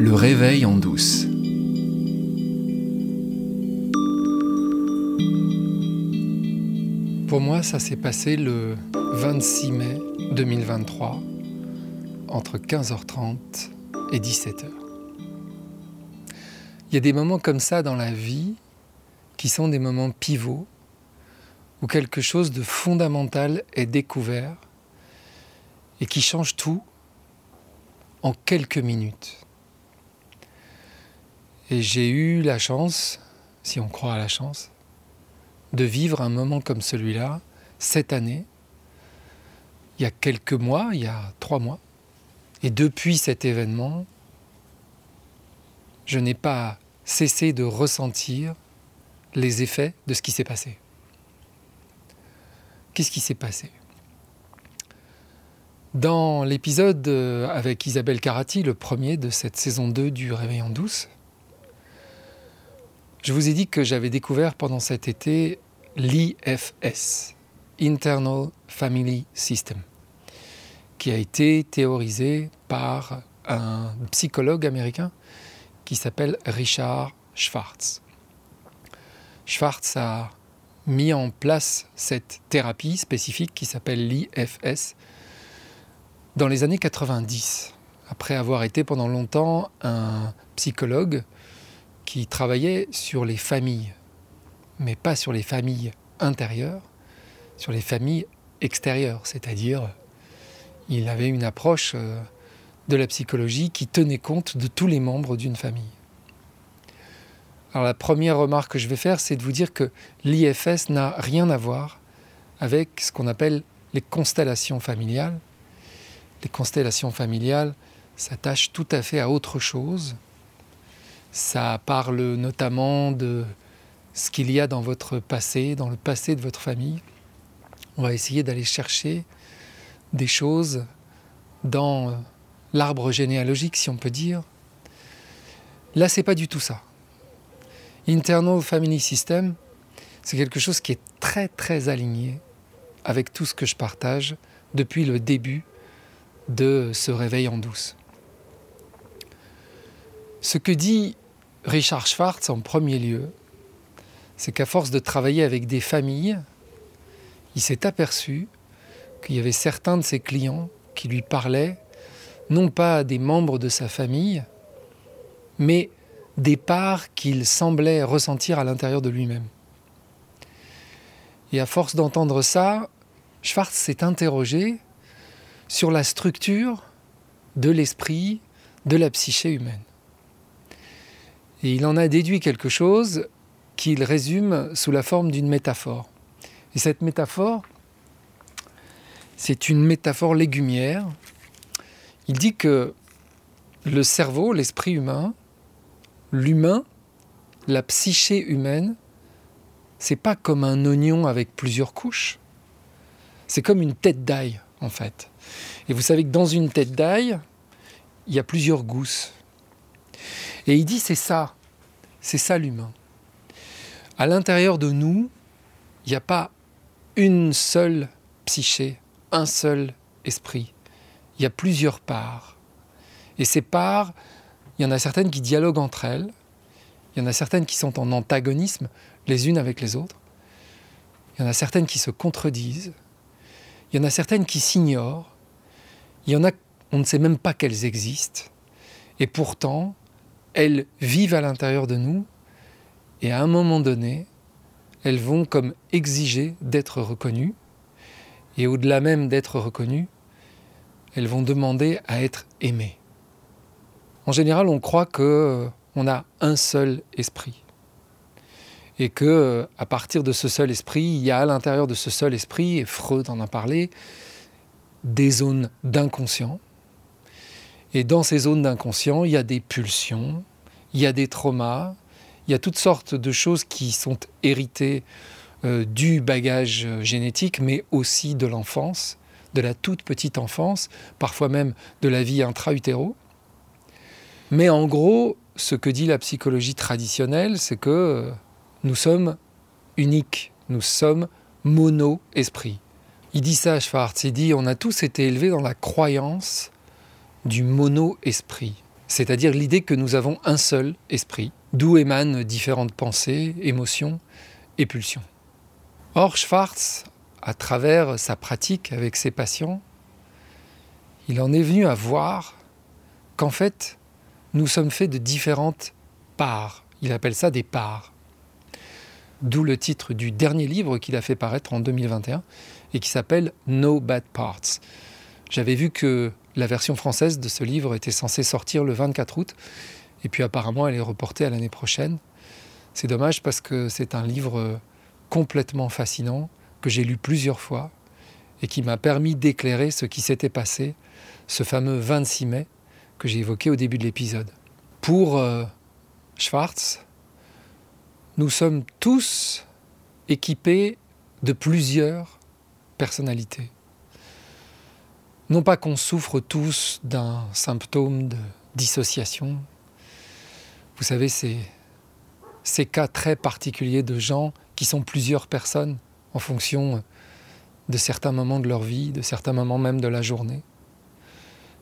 Le réveil en douce. Pour moi, ça s'est passé le 26 mai 2023, entre 15h30 et 17h. Il y a des moments comme ça dans la vie qui sont des moments pivots, où quelque chose de fondamental est découvert et qui change tout en quelques minutes. Et j'ai eu la chance, si on croit à la chance, de vivre un moment comme celui-là cette année, il y a quelques mois, il y a trois mois. Et depuis cet événement, je n'ai pas cessé de ressentir les effets de ce qui s'est passé. Qu'est-ce qui s'est passé? Dans l'épisode euh, avec Isabelle Carati, le premier de cette saison 2 du Réveil en douce, je vous ai dit que j'avais découvert pendant cet été l'IFS, Internal Family System, qui a été théorisé par un psychologue américain qui s'appelle Richard Schwartz. Schwartz a mis en place cette thérapie spécifique qui s'appelle l'IFS dans les années 90, après avoir été pendant longtemps un psychologue qui travaillait sur les familles, mais pas sur les familles intérieures, sur les familles extérieures, c'est-à-dire il avait une approche euh, de la psychologie qui tenait compte de tous les membres d'une famille. Alors la première remarque que je vais faire, c'est de vous dire que l'IFS n'a rien à voir avec ce qu'on appelle les constellations familiales. Les constellations familiales s'attachent tout à fait à autre chose. Ça parle notamment de ce qu'il y a dans votre passé, dans le passé de votre famille. On va essayer d'aller chercher des choses dans l'arbre généalogique, si on peut dire. Là, c'est pas du tout ça. Internal Family System, c'est quelque chose qui est très très aligné avec tout ce que je partage depuis le début de ce réveil en douce. Ce que dit Richard Schwartz en premier lieu, c'est qu'à force de travailler avec des familles, il s'est aperçu qu'il y avait certains de ses clients qui lui parlaient non pas des membres de sa famille, mais des parts qu'il semblait ressentir à l'intérieur de lui-même. Et à force d'entendre ça, Schwartz s'est interrogé sur la structure de l'esprit, de la psyché humaine. Et il en a déduit quelque chose qu'il résume sous la forme d'une métaphore. Et cette métaphore, c'est une métaphore légumière. Il dit que le cerveau, l'esprit humain, l'humain, la psyché humaine, c'est pas comme un oignon avec plusieurs couches. C'est comme une tête d'ail, en fait. Et vous savez que dans une tête d'ail, il y a plusieurs gousses. Et il dit c'est ça, c'est ça l'humain. À l'intérieur de nous, il n'y a pas une seule psyché, un seul esprit. Il y a plusieurs parts. Et ces parts, il y en a certaines qui dialoguent entre elles, il y en a certaines qui sont en antagonisme les unes avec les autres, il y en a certaines qui se contredisent, il y en a certaines qui s'ignorent, il y en a, on ne sait même pas qu'elles existent, et pourtant, elles vivent à l'intérieur de nous et à un moment donné, elles vont comme exiger d'être reconnues. Et au-delà même d'être reconnues, elles vont demander à être aimées. En général, on croit que euh, on a un seul esprit. Et que euh, à partir de ce seul esprit, il y a à l'intérieur de ce seul esprit, et Freud en a parlé, des zones d'inconscient. Et dans ces zones d'inconscient, il y a des pulsions, il y a des traumas, il y a toutes sortes de choses qui sont héritées euh, du bagage génétique, mais aussi de l'enfance, de la toute petite enfance, parfois même de la vie intra-utéro. Mais en gros, ce que dit la psychologie traditionnelle, c'est que euh, nous sommes uniques, nous sommes mono-esprit. Il dit ça, Schwartz, il dit on a tous été élevés dans la croyance du mono-esprit. C'est-à-dire l'idée que nous avons un seul esprit, d'où émanent différentes pensées, émotions et pulsions. Or, Schwartz, à travers sa pratique avec ses patients, il en est venu à voir qu'en fait, nous sommes faits de différentes parts. Il appelle ça des parts. D'où le titre du dernier livre qu'il a fait paraître en 2021 et qui s'appelle No Bad Parts. J'avais vu que la version française de ce livre était censée sortir le 24 août et puis apparemment elle est reportée à l'année prochaine. C'est dommage parce que c'est un livre complètement fascinant que j'ai lu plusieurs fois et qui m'a permis d'éclairer ce qui s'était passé ce fameux 26 mai que j'ai évoqué au début de l'épisode. Pour euh, Schwartz, nous sommes tous équipés de plusieurs personnalités. Non pas qu'on souffre tous d'un symptôme de dissociation. Vous savez, c'est ces cas très particuliers de gens qui sont plusieurs personnes en fonction de certains moments de leur vie, de certains moments même de la journée.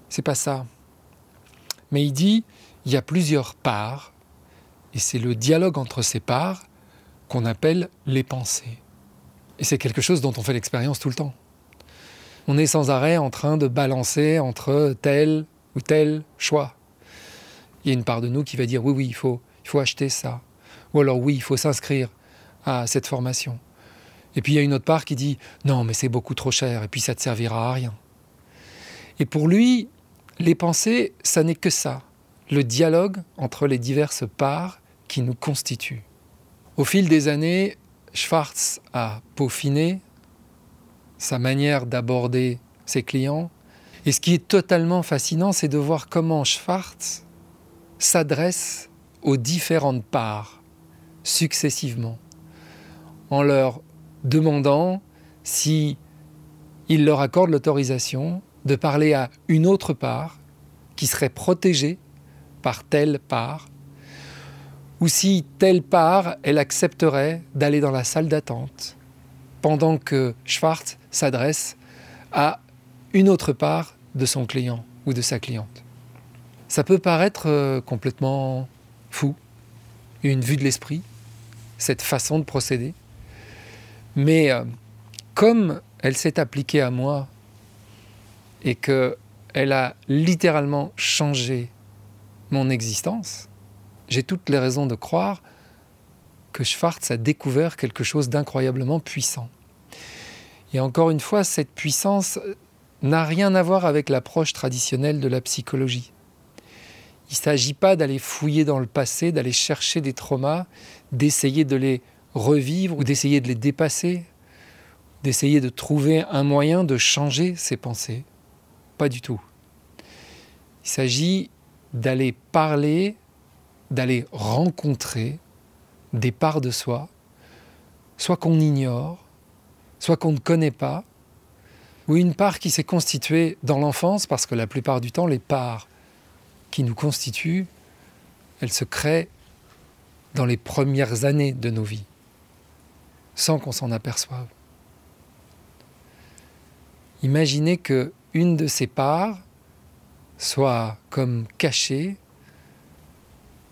C'est pas ça. Mais il dit, il y a plusieurs parts, et c'est le dialogue entre ces parts qu'on appelle les pensées. Et c'est quelque chose dont on fait l'expérience tout le temps. On est sans arrêt en train de balancer entre tel ou tel choix. Il y a une part de nous qui va dire oui, oui, il faut, il faut acheter ça. Ou alors oui, il faut s'inscrire à cette formation. Et puis il y a une autre part qui dit non, mais c'est beaucoup trop cher et puis ça ne te servira à rien. Et pour lui, les pensées, ça n'est que ça, le dialogue entre les diverses parts qui nous constituent. Au fil des années, Schwartz a peaufiné sa manière d'aborder ses clients. Et ce qui est totalement fascinant, c'est de voir comment Schwartz s'adresse aux différentes parts successivement, en leur demandant si il leur accorde l'autorisation de parler à une autre part qui serait protégée par telle part, ou si telle part, elle accepterait d'aller dans la salle d'attente, pendant que Schwartz s'adresse à une autre part de son client ou de sa cliente. Ça peut paraître euh, complètement fou, une vue de l'esprit, cette façon de procéder, mais euh, comme elle s'est appliquée à moi et qu'elle a littéralement changé mon existence, j'ai toutes les raisons de croire que Schwartz a découvert quelque chose d'incroyablement puissant. Et encore une fois, cette puissance n'a rien à voir avec l'approche traditionnelle de la psychologie. Il ne s'agit pas d'aller fouiller dans le passé, d'aller chercher des traumas, d'essayer de les revivre ou d'essayer de les dépasser, d'essayer de trouver un moyen de changer ses pensées. Pas du tout. Il s'agit d'aller parler, d'aller rencontrer des parts de soi, soit qu'on ignore, soit qu'on ne connaît pas, ou une part qui s'est constituée dans l'enfance, parce que la plupart du temps, les parts qui nous constituent, elles se créent dans les premières années de nos vies, sans qu'on s'en aperçoive. Imaginez que une de ces parts soit comme cachée,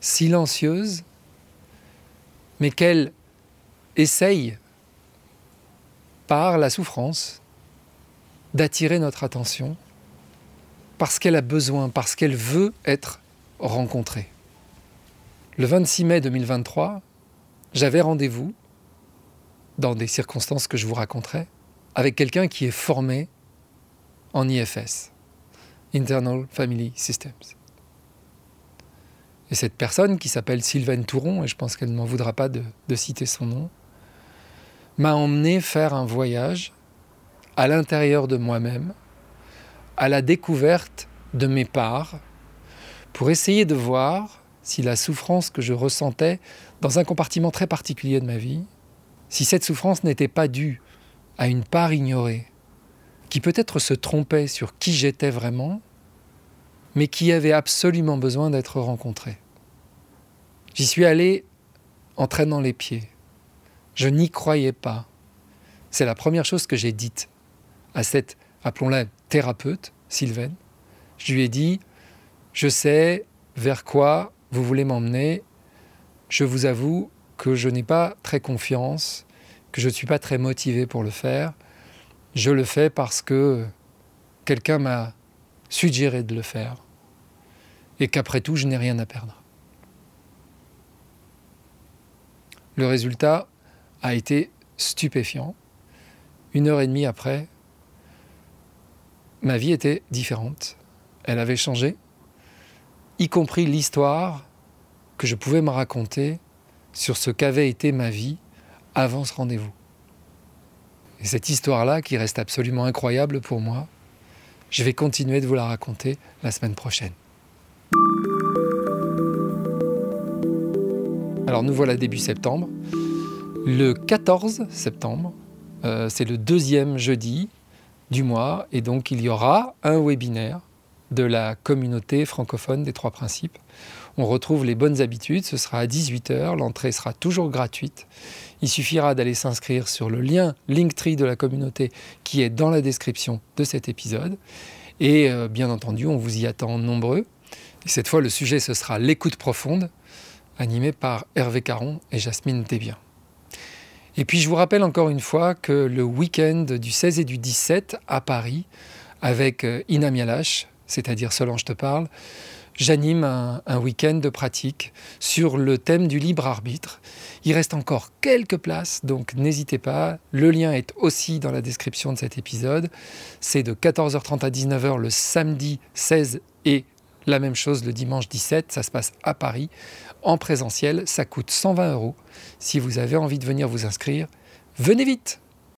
silencieuse, mais qu'elle essaye par la souffrance d'attirer notre attention parce qu'elle a besoin, parce qu'elle veut être rencontrée. Le 26 mai 2023, j'avais rendez-vous, dans des circonstances que je vous raconterai, avec quelqu'un qui est formé en IFS, Internal Family Systems. Et cette personne, qui s'appelle Sylvaine Touron, et je pense qu'elle ne m'en voudra pas de, de citer son nom, m'a emmené faire un voyage à l'intérieur de moi-même, à la découverte de mes parts, pour essayer de voir si la souffrance que je ressentais dans un compartiment très particulier de ma vie, si cette souffrance n'était pas due à une part ignorée, qui peut-être se trompait sur qui j'étais vraiment, mais qui avait absolument besoin d'être rencontrée. J'y suis allé en traînant les pieds. Je n'y croyais pas. C'est la première chose que j'ai dite à cette, appelons-la thérapeute, Sylvaine. Je lui ai dit, je sais vers quoi vous voulez m'emmener, je vous avoue que je n'ai pas très confiance, que je ne suis pas très motivé pour le faire. Je le fais parce que quelqu'un m'a suggéré de le faire et qu'après tout, je n'ai rien à perdre. Le résultat a été stupéfiant. Une heure et demie après, ma vie était différente. Elle avait changé, y compris l'histoire que je pouvais me raconter sur ce qu'avait été ma vie avant ce rendez-vous. Et cette histoire-là, qui reste absolument incroyable pour moi, je vais continuer de vous la raconter la semaine prochaine. Alors nous voilà début septembre. Le 14 septembre, euh, c'est le deuxième jeudi du mois, et donc il y aura un webinaire de la communauté francophone des trois principes. On retrouve les bonnes habitudes, ce sera à 18h, l'entrée sera toujours gratuite. Il suffira d'aller s'inscrire sur le lien Linktree de la communauté qui est dans la description de cet épisode. Et euh, bien entendu, on vous y attend nombreux. Et cette fois, le sujet, ce sera l'écoute profonde, animé par Hervé Caron et Jasmine Desbiens. Et puis je vous rappelle encore une fois que le week-end du 16 et du 17 à Paris, avec euh, Ina Mialache, c'est-à-dire Solange te parle, j'anime un, un week-end de pratique sur le thème du libre arbitre. Il reste encore quelques places, donc n'hésitez pas. Le lien est aussi dans la description de cet épisode. C'est de 14h30 à 19h le samedi 16 et la même chose le dimanche 17. Ça se passe à Paris en présentiel. Ça coûte 120 euros. Si vous avez envie de venir vous inscrire, venez vite